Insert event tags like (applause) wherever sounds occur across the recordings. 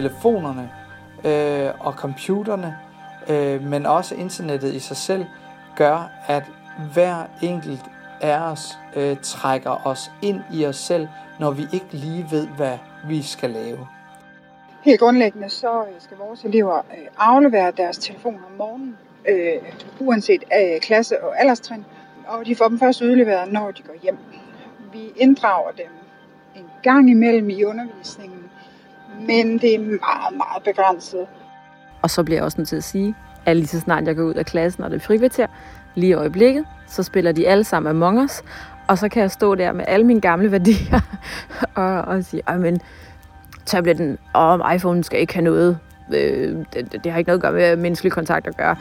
telefonerne øh, og computerne, øh, men også internettet i sig selv, gør, at hver enkelt af os øh, trækker os ind i os selv, når vi ikke lige ved, hvad vi skal lave. Helt grundlæggende så øh, skal vores elever øh, aflevere deres telefoner om morgenen, øh, uanset øh, klasse og alderstrin, og de får dem først udleveret, når de går hjem. Vi inddrager dem en gang imellem i undervisningen, men det er meget, meget begrænset. Og så bliver jeg også nødt til at sige, at lige så snart jeg går ud af klassen, og det er frikvarter, lige i øjeblikket, så spiller de alle sammen Among Us, og så kan jeg stå der med alle mine gamle værdier (laughs) og, og sige, men tabletten og iPhone skal ikke have noget. Øh, det, det har ikke noget at gøre med menneskelig kontakt at gøre.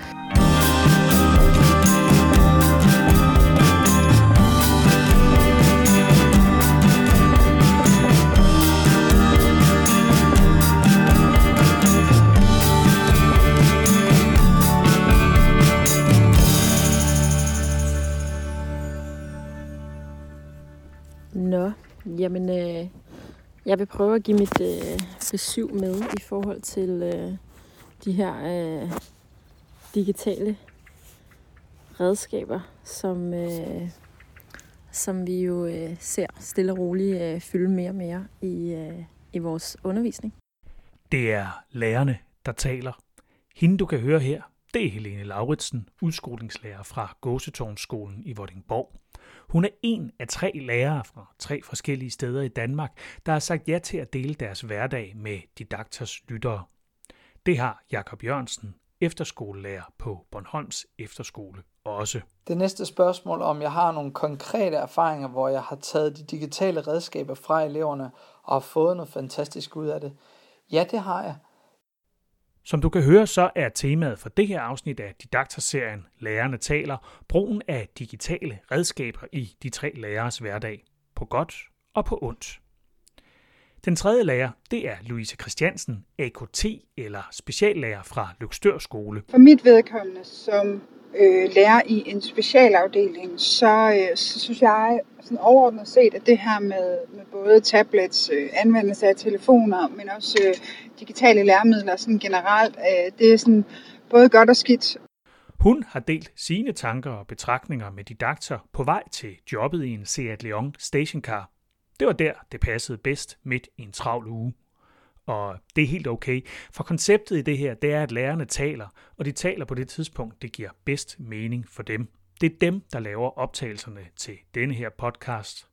Jamen, øh, jeg vil prøve at give mit øh, besøg med i forhold til øh, de her øh, digitale redskaber, som, øh, som vi jo øh, ser stille og roligt øh, fylde mere og mere i, øh, i vores undervisning. Det er lærerne, der taler. Hende, du kan høre her, det er Helene Lauritsen, udskolingslærer fra Gåsetårnsskolen i Vordingborg. Hun er en af tre lærere fra tre forskellige steder i Danmark, der har sagt ja til at dele deres hverdag med didakters lyttere. Det har Jakob Jørgensen, efterskolelærer på Bornholms Efterskole, også. Det næste spørgsmål om jeg har nogle konkrete erfaringer, hvor jeg har taget de digitale redskaber fra eleverne og har fået noget fantastisk ud af det. Ja, det har jeg. Som du kan høre, så er temaet for det her afsnit af Didakterserien Lærerne taler brugen af digitale redskaber i de tre lærers hverdag, på godt og på ondt. Den tredje lærer, det er Louise Christiansen, AKT eller speciallærer fra Lykstør Skole. For mit vedkommende som øh, lærer i en specialafdeling, så, øh, så synes jeg sådan overordnet set, at det her med, med både tablets, øh, anvendelse af telefoner, men også øh, digitale læremidler sådan generelt, øh, det er sådan både godt og skidt. Hun har delt sine tanker og betragtninger med didakter på vej til jobbet i en Seat Leon stationcar. Det var der, det passede bedst midt i en travl uge. Og det er helt okay, for konceptet i det her, det er, at lærerne taler, og de taler på det tidspunkt, det giver bedst mening for dem. Det er dem, der laver optagelserne til denne her podcast.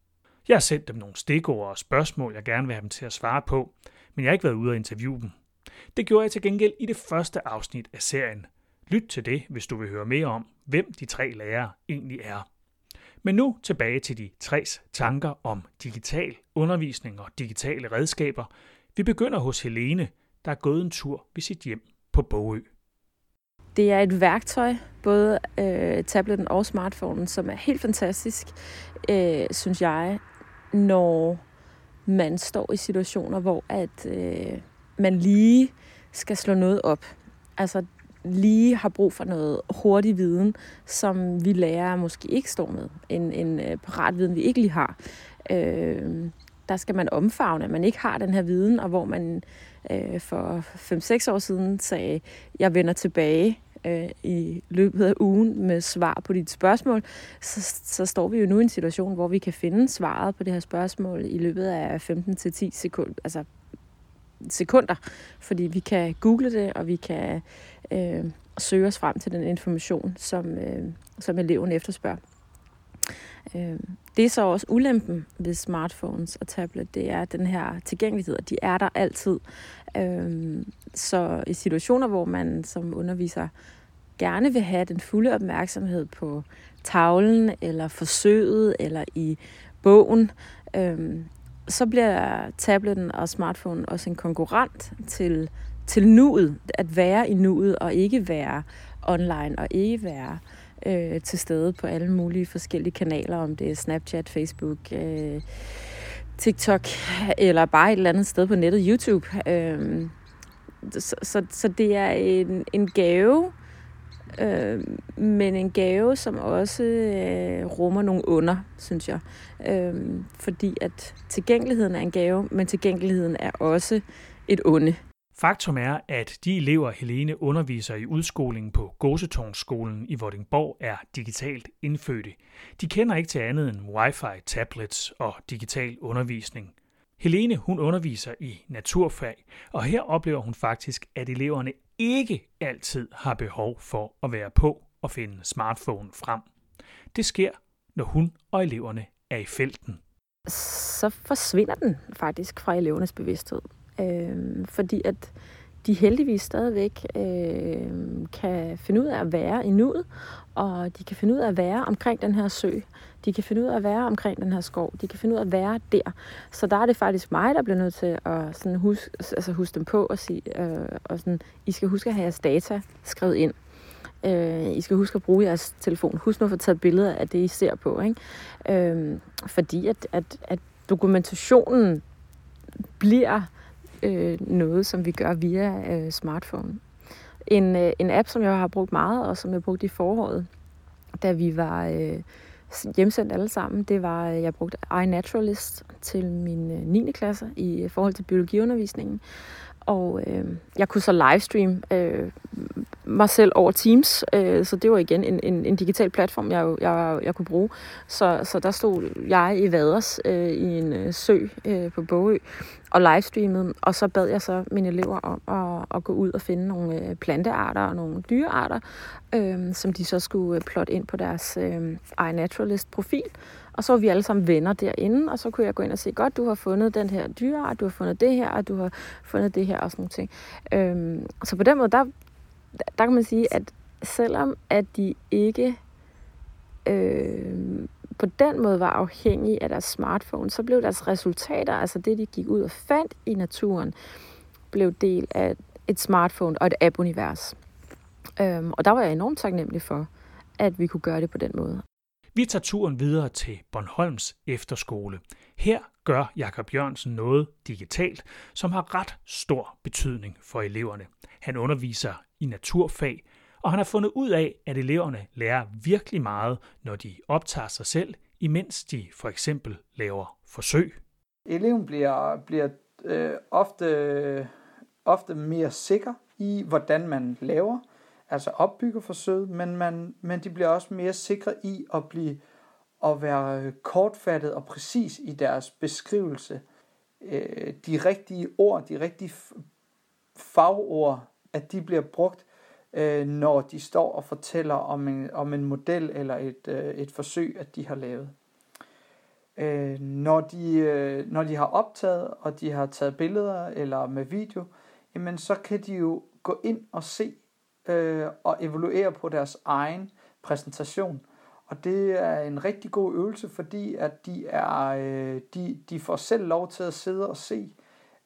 Jeg har sendt dem nogle stikord og spørgsmål, jeg gerne vil have dem til at svare på, men jeg har ikke været ude og interviewe dem. Det gjorde jeg til gengæld i det første afsnit af serien. Lyt til det, hvis du vil høre mere om, hvem de tre lærere egentlig er. Men nu tilbage til de tre tanker om digital undervisning og digitale redskaber. Vi begynder hos Helene, der er gået en tur ved sit hjem på Bogø. Det er et værktøj, både øh, tabletten og smartphonen, som er helt fantastisk, øh, synes jeg, når man står i situationer, hvor at øh, man lige skal slå noget op. Altså lige har brug for noget hurtig viden, som vi lærere måske ikke står med. En, en øh, parat viden, vi ikke lige har. Øh, der skal man omfavne, at man ikke har den her viden, og hvor man øh, for 5-6 år siden sagde, jeg vender tilbage øh, i løbet af ugen med svar på dit spørgsmål, så, så står vi jo nu i en situation, hvor vi kan finde svaret på det her spørgsmål i løbet af 15-10 sekunder, altså sekunder, fordi vi kan google det, og vi kan øh, søge os frem til den information, som, øh, som eleven efterspørger. Øh, det er så også ulempen ved smartphones og tablet, det er den her tilgængelighed, de er der altid. Øh, så i situationer, hvor man som underviser gerne vil have den fulde opmærksomhed på tavlen, eller forsøget, eller i bogen, øh, så bliver tabletten og smartphone også en konkurrent til, til nuet, at være i nuet og ikke være online og ikke være øh, til stede på alle mulige forskellige kanaler, om det er Snapchat, Facebook, øh, TikTok eller bare et eller andet sted på nettet, YouTube. Øh, så, så, så det er en, en gave, øh, men en gave, som også øh, rummer nogle under, synes jeg. Øh, fordi at tilgængeligheden er en gave, men tilgængeligheden er også et onde. Faktum er, at de elever, Helene underviser i udskolingen på Gåsetårnsskolen i Vordingborg, er digitalt indfødte. De kender ikke til andet end wifi, tablets og digital undervisning. Helene hun underviser i naturfag, og her oplever hun faktisk, at eleverne ikke altid har behov for at være på og finde smartphone frem. Det sker, når hun og eleverne er i felten. Så forsvinder den faktisk fra elevernes bevidsthed. Øh, fordi at de heldigvis stadigvæk øh, kan finde ud af at være i nuet, og de kan finde ud af at være omkring den her sø. De kan finde ud af at være omkring den her skov. De kan finde ud af at være der. Så der er det faktisk mig, der bliver nødt til at sådan huske, altså huske dem på og sige, øh, og sådan, I skal huske at have jeres data skrevet ind. Øh, I skal huske at bruge jeres telefon. Husk nu at få taget billeder af det, I ser på. Ikke? Øh, fordi at, at, at dokumentationen bliver øh, noget, som vi gør via øh, smartphone. En, øh, en app, som jeg har brugt meget, og som jeg brugte i foråret, da vi var øh, hjemsendt alle sammen, det var, øh, jeg brugte iNaturalist til min øh, 9. klasse i øh, forhold til biologiundervisningen. Og øh, jeg kunne så livestream øh, mig selv over Teams, øh, så det var igen en, en, en digital platform, jeg, jeg, jeg kunne bruge. Så, så der stod jeg i Vaders øh, i en øh, sø øh, på Bogø og livestreamede, og så bad jeg så mine elever om at, at gå ud og finde nogle øh, plantearter og nogle dyrearter, øh, som de så skulle øh, plotte ind på deres øh, iNaturalist-profil. Og så var vi alle sammen venner derinde, og så kunne jeg gå ind og se, godt, du har fundet den her dyreart, du har fundet det her, og du har fundet det her og sådan nogle ting. Øh, så på den måde, der, der kan man sige, at selvom at de ikke øh, på den måde var afhængige af deres smartphone, så blev deres resultater, altså det, de gik ud og fandt i naturen, blev del af et smartphone og et app-univers. Øhm, og der var jeg enormt taknemmelig for, at vi kunne gøre det på den måde. Vi tager turen videre til Bornholms efterskole. Her gør Jakob Jørgensen noget digitalt, som har ret stor betydning for eleverne. Han underviser i naturfag, og han har fundet ud af, at eleverne lærer virkelig meget, når de optager sig selv, imens de for eksempel laver forsøg. Eleven bliver, bliver øh, ofte, ofte mere sikker i, hvordan man laver altså opbygger forsøget, men, man, men de bliver også mere sikre i at blive at være kortfattet og præcis i deres beskrivelse. Øh, de rigtige ord, de rigtige fagord, at de bliver brugt, øh, når de står og fortæller om en, om en model eller et, øh, et forsøg, at de har lavet. Øh, når de, øh, når de har optaget, og de har taget billeder eller med video, jamen så kan de jo gå ind og se øh, og evaluere på deres egen præsentation. Og det er en rigtig god øvelse, fordi at de, er, øh, de, de får selv lov til at sidde og se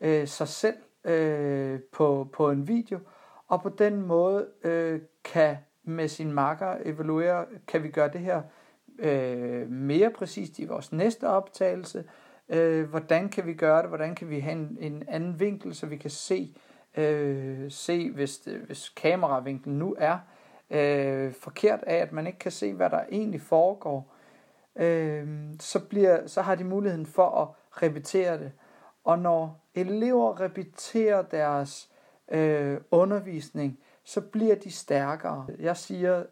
øh, sig selv øh, på, på en video, og på den måde øh, kan med sin marker evaluere, kan vi gøre det her øh, mere præcist i vores næste optagelse, øh, hvordan kan vi gøre det, hvordan kan vi have en, en anden vinkel, så vi kan se, øh, se, hvis, øh, hvis kameravinklen nu er øh, forkert af, at man ikke kan se, hvad der egentlig foregår, øh, så, bliver, så har de muligheden for at repetere det. Og når elever repeterer deres øh, undervisning, så bliver de stærkere. Jeg siger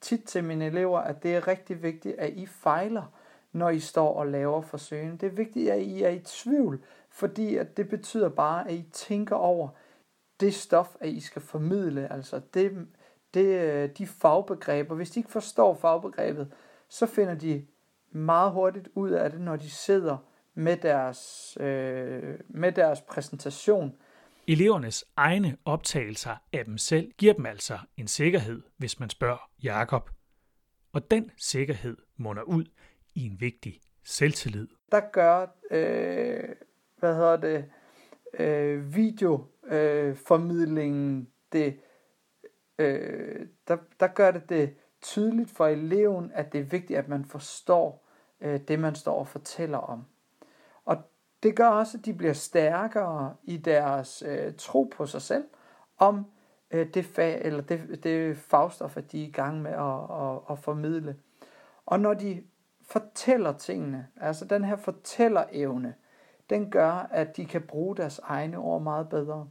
tit til mine elever, at det er rigtig vigtigt, at I fejler, når I står og laver forsøgene. Det er vigtigt, at I er i tvivl, fordi at det betyder bare, at I tænker over, det stof, at I skal formidle, altså det, det, øh, de fagbegreber. Hvis de ikke forstår fagbegrebet, så finder de meget hurtigt ud af det, når de sidder med deres, øh, med deres præsentation. Elevernes egne optagelser af dem selv giver dem altså en sikkerhed, hvis man spørger Jakob. Og den sikkerhed munder ud i en vigtig selvtillid. Der gør, øh, hvad hedder det, øh, videoformidlingen øh, det, øh, der, der gør det det tydeligt for eleven, at det er vigtigt, at man forstår øh, det, man står og fortæller om. Det gør også, at de bliver stærkere i deres øh, tro på sig selv, om øh, det fag eller det, det fagstof, at de er i gang med at, at, at formidle. Og når de fortæller tingene, altså den her fortællerevne, den gør, at de kan bruge deres egne ord meget bedre.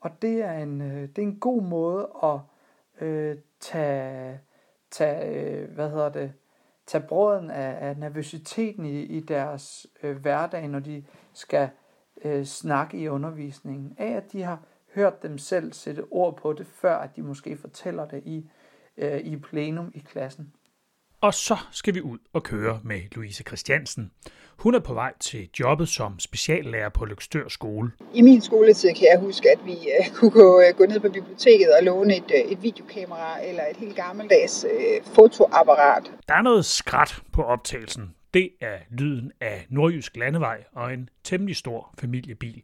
Og det er en, øh, det er en god måde at øh, tage, tage, øh, hvad hedder det, tage brøden af, af nervøsiteten i, i deres øh, hverdag, når de skal øh, snakke i undervisningen, af at de har hørt dem selv sætte ord på det, før at de måske fortæller det i, øh, i plenum i klassen. Og så skal vi ud og køre med Louise Christiansen. Hun er på vej til jobbet som speciallærer på Lykstør skole. I min skoletid kan jeg huske, at vi uh, (laughs) kunne gå, uh, gå ned på biblioteket og låne et, uh, et videokamera eller et helt gammeldags uh, fotoapparat. Der er noget skrat på optagelsen. Det er lyden af Nordjysk Landevej og en temmelig stor familiebil.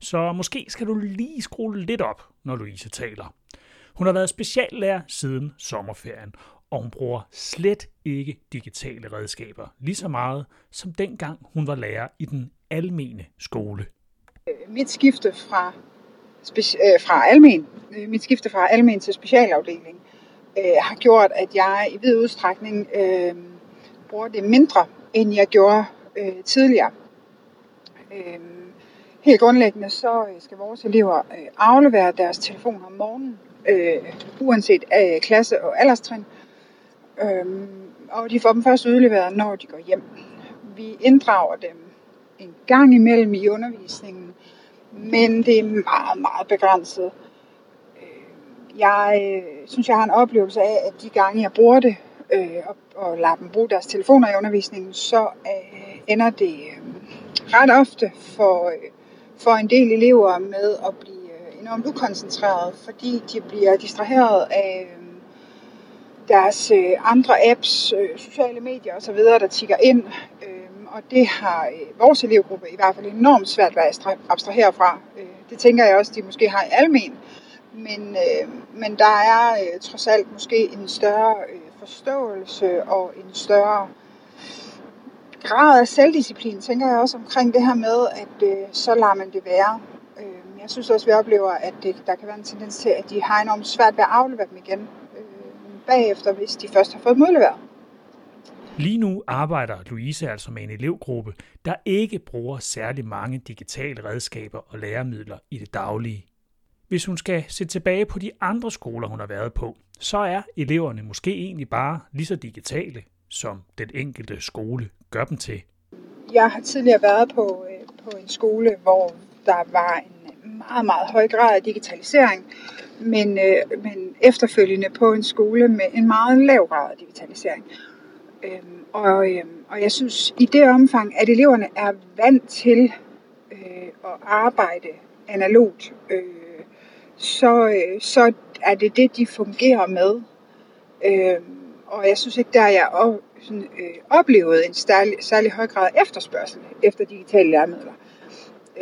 Så måske skal du lige skrue lidt op, når Louise taler. Hun har været speciallærer siden sommerferien, og hun bruger slet ikke digitale redskaber, lige så meget som dengang hun var lærer i den almene skole. Mit skifte fra, speci- øh, fra almen, øh, mit skifte fra almen til specialafdeling øh, har gjort, at jeg i vid udstrækning øh, bruger det mindre, end jeg gjorde øh, tidligere. Øh, helt grundlæggende så øh, skal vores elever øh, aflevere deres telefon om morgenen, øh, uanset øh, klasse og alderstrin. Øhm, og de får dem først udleveret, når de går hjem. Vi inddrager dem en gang imellem i undervisningen, men det er meget, meget begrænset. Øh, jeg øh, synes, jeg har en oplevelse af, at de gange, jeg bruger det, øh, og, og lader dem bruge deres telefoner i undervisningen, så øh, ender det øh, ret ofte for, øh, for en del elever med at blive øh, enormt ukoncentreret, fordi de bliver distraheret af øh, deres øh, andre apps, øh, sociale medier osv., der tigger ind. Øh, og det har øh, vores elevgruppe i hvert fald enormt svært ved at abstrahere fra. Øh, det tænker jeg også, de måske har i almen. Men, øh, men der er øh, trods alt måske en større øh, forståelse og en større grad af selvdisciplin, tænker jeg også omkring det her med, at øh, så lader man det være. Øh, jeg synes også, vi oplever, at det, der kan være en tendens til, at de har enormt svært ved at aflevere dem igen bagefter, hvis de først har fået udleveret. Lige nu arbejder Louise altså med en elevgruppe, der ikke bruger særlig mange digitale redskaber og læremidler i det daglige. Hvis hun skal se tilbage på de andre skoler, hun har været på, så er eleverne måske egentlig bare lige så digitale, som den enkelte skole gør dem til. Jeg har tidligere været på, øh, på en skole, hvor der var en meget, meget høj grad af digitalisering, men, øh, men efterfølgende på en skole med en meget lav grad af digitalisering. Øhm, og, øhm, og jeg synes, i det omfang, at eleverne er vant til øh, at arbejde analogt, øh, så, øh, så er det det, de fungerer med. Øh, og jeg synes ikke, der jeg op, sådan, øh, oplevet en særlig, særlig høj grad af efterspørgsel efter digitale læremidler.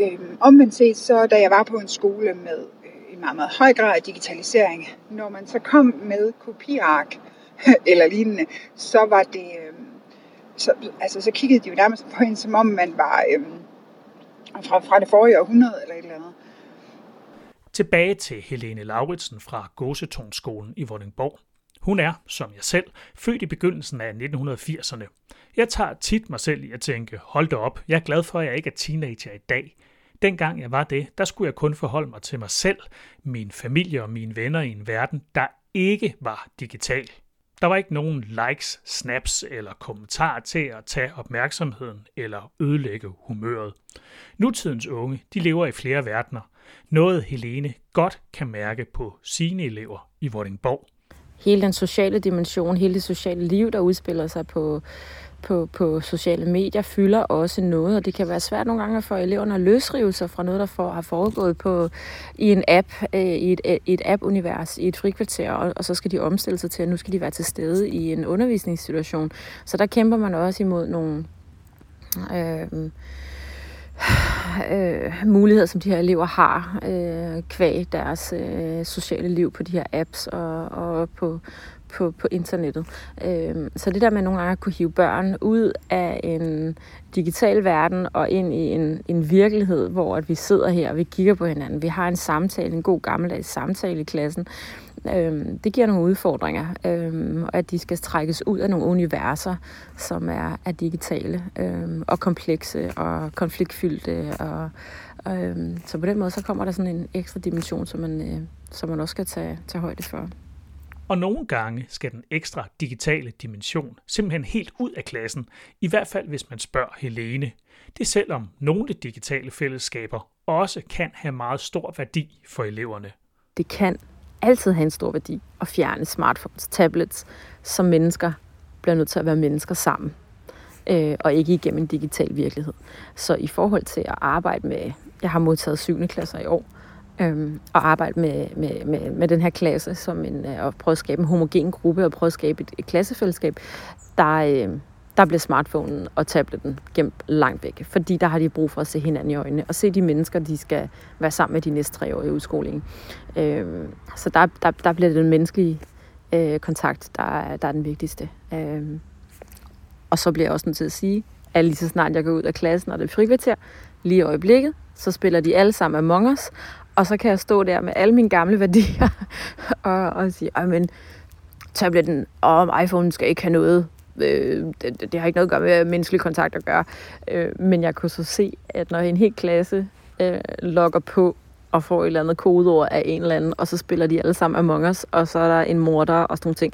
Øh, omvendt set, så da jeg var på en skole med i meget, meget høj grad af digitalisering. Når man så kom med kopiark (laughs) eller lignende, så var det, øh, så, altså, så kiggede de jo nærmest på en, som om man var øh, fra, fra det forrige århundrede eller et eller andet. Tilbage til Helene Lauritsen fra Gåsetonskolen i Vordingborg. Hun er, som jeg selv, født i begyndelsen af 1980'erne. Jeg tager tit mig selv i at tænke, hold da op, jeg er glad for, at jeg ikke er teenager i dag. Dengang jeg var det, der skulle jeg kun forholde mig til mig selv, min familie og mine venner i en verden, der ikke var digital. Der var ikke nogen likes, snaps eller kommentarer til at tage opmærksomheden eller ødelægge humøret. Nutidens unge, de lever i flere verdener. Noget Helene godt kan mærke på sine elever i Vordingborg. Hele den sociale dimension, hele det sociale liv, der udspiller sig på på, på sociale medier fylder også noget, og det kan være svært nogle gange for eleverne at løsrive sig fra noget, der for, har foregået på, i en app, øh, i et, øh, et app-univers, i et frikvarter, og, og så skal de omstille sig til, at nu skal de være til stede i en undervisningssituation. Så der kæmper man også imod nogle... Øh, øh, muligheder, som de her elever har, øh, kvæg deres øh, sociale liv på de her apps og, og på, på, på internettet. Øh, så det der med nogle gange at kunne hive børn ud af en digital verden og ind i en, en virkelighed, hvor at vi sidder her og vi kigger på hinanden. Vi har en samtale, en god gammeldags samtale i klassen. Øh, det giver nogle udfordringer, øh, og at de skal trækkes ud af nogle universer, som er, er digitale øh, og komplekse og konfliktfyldte. Og, øh, så på den måde så kommer der sådan en ekstra dimension, som man, øh, som man også skal tage, tage højde for. Og nogle gange skal den ekstra digitale dimension simpelthen helt ud af klassen, i hvert fald hvis man spørger Helene. Det er selvom nogle digitale fællesskaber også kan have meget stor værdi for eleverne. Det kan altid have en stor værdi at fjerne smartphones, tablets, så mennesker bliver nødt til at være mennesker sammen, øh, og ikke igennem en digital virkelighed. Så i forhold til at arbejde med, jeg har modtaget 7. klasser i år, øhm, og arbejde med, med, med, med den her klasse som en, øh, og prøve at skabe en homogen gruppe og prøve at skabe et, et klassefællesskab, der, øh, der bliver smartphonen og tabletten gemt langt væk, fordi der har de brug for at se hinanden i øjnene og se de mennesker, de skal være sammen med de næste tre år i udskolingen. Øh, så der, der, der bliver den menneskelige øh, kontakt, der, der er den vigtigste. Øh, og så bliver jeg også nødt til at sige, at lige så snart jeg går ud af klassen, og det er frikvarter, lige i øjeblikket, så spiller de alle sammen Among Us, og så kan jeg stå der med alle mine gamle værdier (laughs) og, og sige, men tabletten og iPhone skal ikke have noget. Øh, det, det har ikke noget at gøre med menneskelig kontakt at gøre. Øh, men jeg kunne så se, at når en hel klasse øh, logger på og får et eller andet kodeord af en eller anden, og så spiller de alle sammen Among Us, og så er der en morder og sådan nogle ting,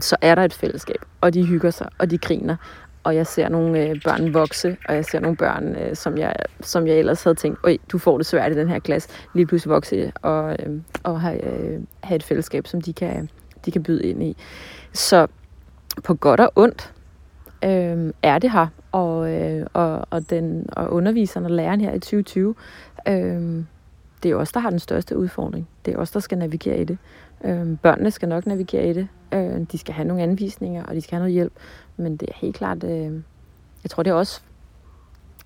så er der et fællesskab, og de hygger sig, og de griner, og jeg ser nogle øh, børn vokse, og jeg ser nogle børn, øh, som, jeg, som jeg ellers havde tænkt, øj, du får det svært i den her klasse, lige pludselig vokse og, øh, og have, øh, have et fællesskab, som de kan, de kan byde ind i. Så på godt og ondt øh, er det her, og, øh, og, og, den, og underviseren og læreren her i 2020, øh, det er også der har den største udfordring. Det er også der skal navigere i det. Øh, børnene skal nok navigere i det. Øh, de skal have nogle anvisninger, og de skal have noget hjælp. Men det er helt klart, øh, jeg tror det er også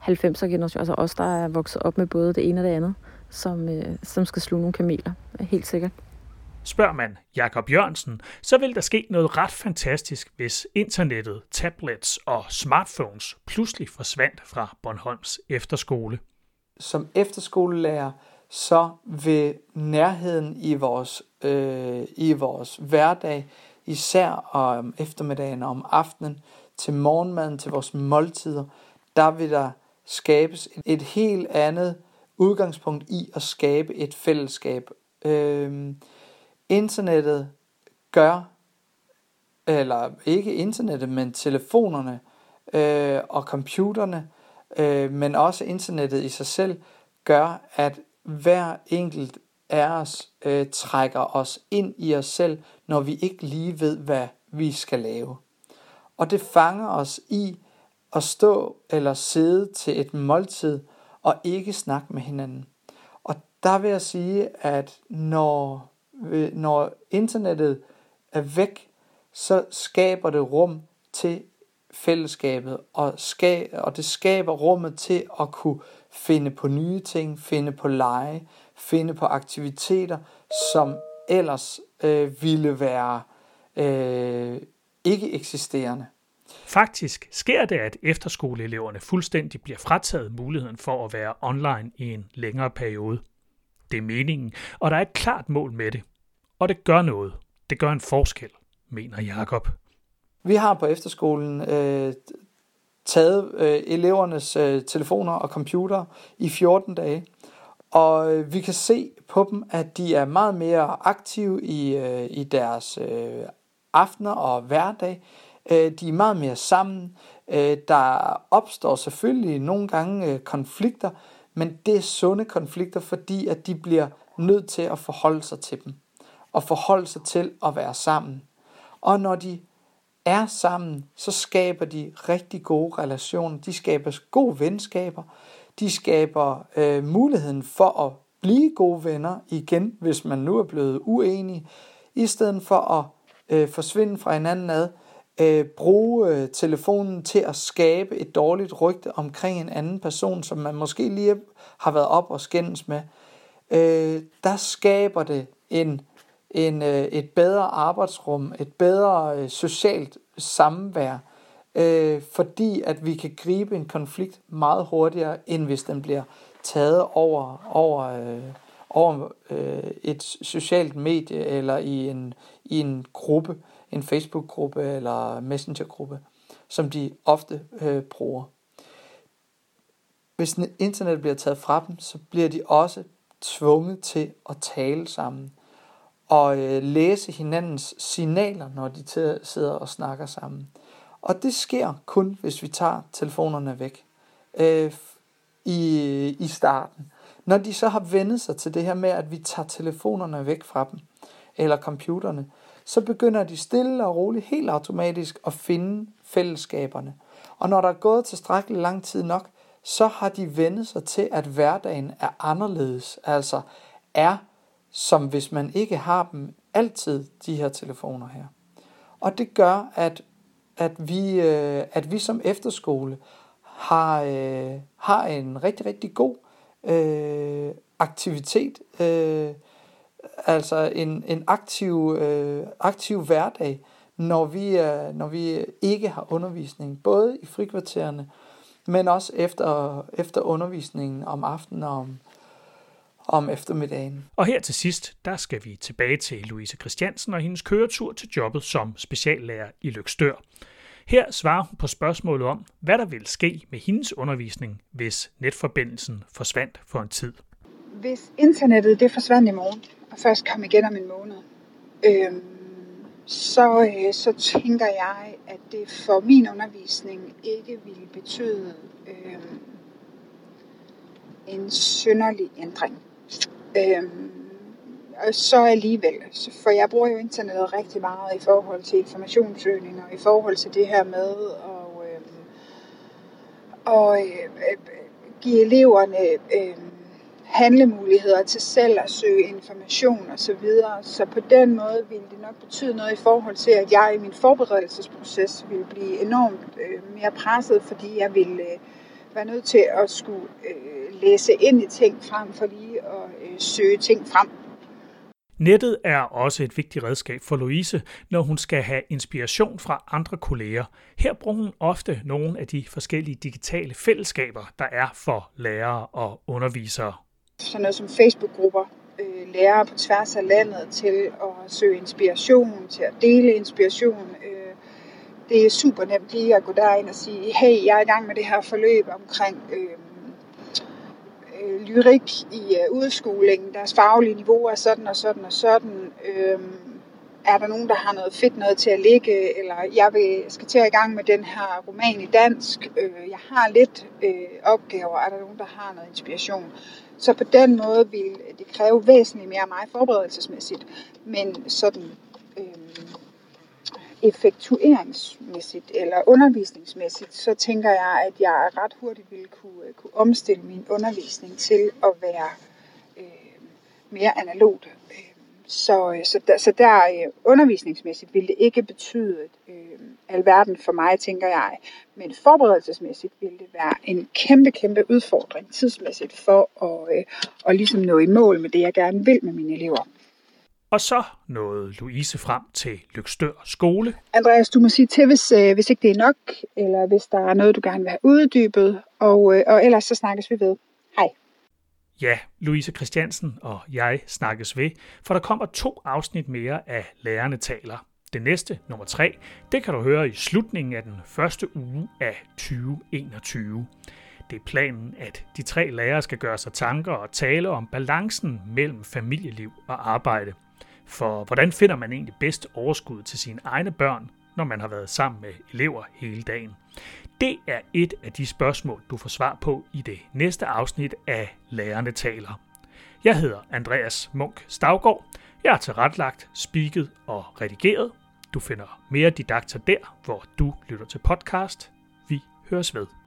90'er generation, altså os, der er vokset op med både det ene og det andet, som, øh, som skal sluge nogle kameler, helt sikkert. Spørger man Jakob Jørgensen, så vil der ske noget ret fantastisk, hvis internettet, tablets og smartphones pludselig forsvandt fra Bornholms efterskole. Som efterskolelærer, så vil nærheden i vores, øh, i vores hverdag især om eftermiddagen og om aftenen, til morgenmaden, til vores måltider, der vil der skabes et helt andet udgangspunkt i at skabe et fællesskab. Øh, internettet gør, eller ikke internettet, men telefonerne øh, og computerne, øh, men også internettet i sig selv, gør, at hver enkelt af os øh, trækker os ind i os selv, når vi ikke lige ved, hvad vi skal lave. Og det fanger os i at stå eller sidde til et måltid og ikke snakke med hinanden. Og der vil jeg sige, at når, øh, når internettet er væk, så skaber det rum til fællesskabet, og, ska, og det skaber rummet til at kunne finde på nye ting, finde på lege, finde på aktiviteter, som ellers øh, ville være øh, ikke eksisterende. Faktisk sker det, at efterskoleeleverne fuldstændig bliver frataget muligheden for at være online i en længere periode. Det er meningen, og der er et klart mål med det. Og det gør noget. Det gør en forskel, mener Jakob. Vi har på efterskolen øh, taget øh, elevernes øh, telefoner og computer i 14 dage, og øh, vi kan se på dem, at de er meget mere aktive i, øh, i deres øh, aftener og hverdag. Øh, de er meget mere sammen. Øh, der opstår selvfølgelig nogle gange øh, konflikter, men det er sunde konflikter, fordi at de bliver nødt til at forholde sig til dem. Og forholde sig til at være sammen. Og når de er sammen, så skaber de rigtig gode relationer. De skaber gode venskaber. De skaber øh, muligheden for at blive gode venner igen, hvis man nu er blevet uenig, i stedet for at øh, forsvinde fra hinanden ad, øh, bruge øh, telefonen til at skabe et dårligt rygte omkring en anden person, som man måske lige har været op og skændes med. Øh, der skaber det en, en, øh, et bedre arbejdsrum, et bedre øh, socialt samvær, øh, fordi at vi kan gribe en konflikt meget hurtigere, end hvis den bliver taget over, over, øh, over øh, et socialt medie eller i en, i en gruppe, en Facebook-gruppe eller Messenger-gruppe, som de ofte øh, bruger. Hvis internet bliver taget fra dem, så bliver de også tvunget til at tale sammen og øh, læse hinandens signaler, når de sidder og snakker sammen. Og det sker kun, hvis vi tager telefonerne væk øh, i, i starten. Når de så har vendet sig til det her med, at vi tager telefonerne væk fra dem, eller computerne, så begynder de stille og roligt, helt automatisk, at finde fællesskaberne. Og når der er gået tilstrækkeligt lang tid nok, så har de vendet sig til, at hverdagen er anderledes. Altså er, som hvis man ikke har dem altid, de her telefoner her. Og det gør, at, at, vi, øh, at vi som efterskole har, øh, har en rigtig, rigtig god øh, aktivitet, øh, altså en, en aktiv, øh, aktiv hverdag, når vi, øh, når vi ikke har undervisning, både i frikvartererne, men også efter, efter undervisningen om aftenen og om, om eftermiddagen. Og her til sidst, der skal vi tilbage til Louise Christiansen og hendes køretur til jobbet som speciallærer i Lykstør. Her svarer hun på spørgsmålet om, hvad der vil ske med hendes undervisning, hvis netforbindelsen forsvandt for en tid. Hvis internettet det forsvandt i morgen, og først kom igen om en måned, øh, så, øh, så tænker jeg, at det for min undervisning ikke ville betyde øh, en synderlig ændring. Øhm, og så alligevel, for jeg bruger jo internettet rigtig meget i forhold til informationssøgning og i forhold til det her med at øh, og, øh, give eleverne øh, handlemuligheder til selv at søge information og så videre. Så på den måde ville det nok betyde noget i forhold til, at jeg i min forberedelsesproces ville blive enormt øh, mere presset, fordi jeg ville øh, være nødt til at skulle øh, læse ind i ting frem for lige at øh, søge ting frem. Nettet er også et vigtigt redskab for Louise, når hun skal have inspiration fra andre kolleger. Her bruger hun ofte nogle af de forskellige digitale fællesskaber, der er for lærere og undervisere sådan noget som Facebook-grupper, øh, lærere på tværs af landet til at søge inspiration, til at dele inspiration. Øh, det er super nemt lige at gå derind og sige, hey, jeg er i gang med det her forløb omkring øh, øh, lyrik i øh, udskolingen. Deres faglige niveau er sådan og sådan og sådan. Øh, er der nogen, der har noget fedt noget til at ligge, eller jeg vil, skal til at i gang med den her roman i dansk, øh, jeg har lidt øh, opgaver, er der nogen, der har noget inspiration. Så på den måde vil det kræve væsentligt mere af mig forberedelsesmæssigt, men sådan øh, effektueringsmæssigt eller undervisningsmæssigt, så tænker jeg, at jeg ret hurtigt ville kunne, øh, kunne omstille min undervisning til at være øh, mere analogt. Så, øh, så, der, så der øh, undervisningsmæssigt ville det ikke betyde øh, alverden for mig, tænker jeg. Men forberedelsesmæssigt ville det være en kæmpe, kæmpe udfordring tidsmæssigt for at, øh, at ligesom nå i mål med det, jeg gerne vil med mine elever. Og så nåede Louise frem til Lykstør skole. Andreas, du må sige til, hvis, øh, hvis ikke det er nok, eller hvis der er noget, du gerne vil have uddybet, og, øh, og ellers så snakkes vi ved. Hej. Ja, Louise Christiansen og jeg snakkes ved, for der kommer to afsnit mere af Lærerne taler. Det næste, nummer tre, det kan du høre i slutningen af den første uge af 2021. Det er planen, at de tre lærere skal gøre sig tanker og tale om balancen mellem familieliv og arbejde. For hvordan finder man egentlig bedst overskud til sine egne børn, når man har været sammen med elever hele dagen? Det er et af de spørgsmål, du får svar på i det næste afsnit af Lærerne taler. Jeg hedder Andreas Munk Stavgård. Jeg har tilretlagt, spiket og redigeret. Du finder mere didakter der, hvor du lytter til podcast. Vi høres ved.